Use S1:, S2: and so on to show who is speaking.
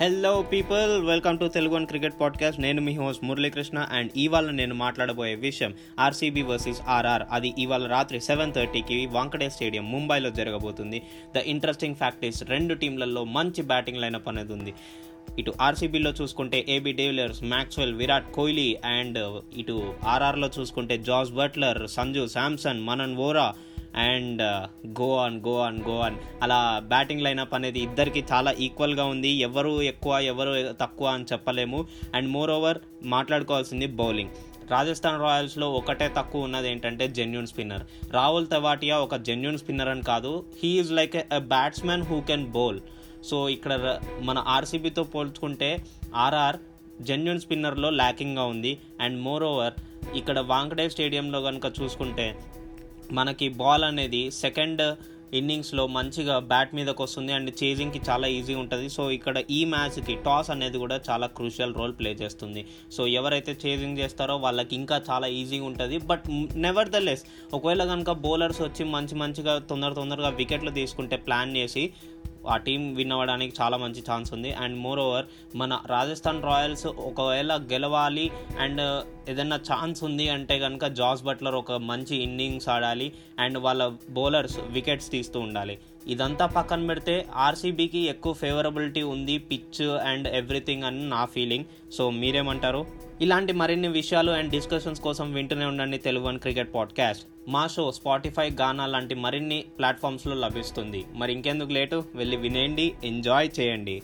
S1: Hello people welcome to Telugu one cricket podcast నేను మీ host Muralikrishna and ఇవాళ నేను మాట్లాడబోయే విషయం ఆర్సీబీ వర్సెస్ ఆర్ఆర్ అది ఇవాళ రాత్రి సెవెన్ థర్టీకి వాంకడే స్టేడియం ముంబైలో జరగబోతుంది. ద ఇంట్రెస్టింగ్ ఫ్యాక్ట్ ఇస్ రెండు టీంలలో మంచి బ్యాటింగ్ లైనప్ అనేది ఉంది. ఇటు ఆర్సీబీలో చూసుకుంటే AB de Villiers Maxwell Virat Kohli and ఇటు ఆర్ఆర్లో చూసుకుంటే George Buttler Sanju Samson Manan Vohra and go on go on go on అలా బ్యాటింగ్ లైనప్ అనేది ఇద్దరికి చాలా ఈక్వల్గా ఉంది. ఎవరు ఎక్కువ ఎవరు తక్కువ అని చెప్పలేము. అండ్ మోర్ ఓవర్ మాట్లాడుకోవాల్సింది బౌలింగ్ రాజస్థాన్ రాయల్స్లో ఒకటే తక్కువ ఉన్నది ఏంటంటే జెన్యున్ స్పిన్నర్ రాహుల్ తెవాటియా ఒక జెన్యున్ స్పిన్నర్ అని కాదు. He is like a batsman who can bowl so ఇక్కడ మన ఆర్సీబీతో పోల్చుకుంటే ఆర్ఆర్ జెన్యున్ స్పిన్నర్లో ల్యాకింగ్గా ఉంది. అండ్ మోర్ ఓవర్ ఇక్కడ వాంకడే స్టేడియంలో కనుక చూసుకుంటే మనకి బాల్ అనేది సెకండ్ ఇన్నింగ్స్లో మంచిగా బ్యాట్ మీదకి వస్తుంది అండ్ చేజింగ్కి చాలా ఈజీ ఉంటుంది. సో ఇక్కడ ఈ మ్యాచ్కి టాస్ అనేది కూడా చాలా క్రూషియల్ రోల్ ప్లే చేస్తుంది. సో ఎవరైతే చేజింగ్ చేస్తారో వాళ్ళకి ఇంకా చాలా ఈజీగా ఉంటుంది. బట్ నెవర్ ద లెస్ ఒకవేళ కనుక బౌలర్స్ వచ్చి మంచి మంచిగా తొందర తొందరగా వికెట్లు తీసుకుంటే ప్లాన్ చేసి ఆ టీం విన్ అవ్వడానికి చాలా మంచి ఛాన్స్ ఉంది. అండ్ మోర్ ఓవర్ మన రాజస్థాన్ రాయల్స్ ఒకవేళ గెలవాలి అండ్ ఏదైనా ఛాన్స్ ఉంది అంటే కనుక జాస్ బట్లర్ ఒక మంచి ఇన్నింగ్స్ ఆడాలి అండ్ వాళ్ళ బౌలర్స్ వికెట్స్ తీస్తూ ఉండాలి. ఇదంతా పక్కన పెడితే ఆర్సీబీకి ఎక్కువ ఫేవరబిలిటీ ఉంది పిచ్ అండ్ ఎవ్రీథింగ్ అని నా ఫీలింగ్ సో మీరేమంటారు? ఇలాంటి మరిన్ని విషయాలు అండ్ డిస్కషన్స్ కోసం వింటూనే ఉండండి తెలుగు వన్ క్రికెట్ పాడ్కాస్ట్. మా షో స్పాటిఫై గానా లాంటి మరిన్ని ప్లాట్ఫామ్స్లో లభిస్తుంది. మరి ఇంకెందుకు లేటు? వెళ్ళి వినేయండి ఎంజాయ్ చేయండి.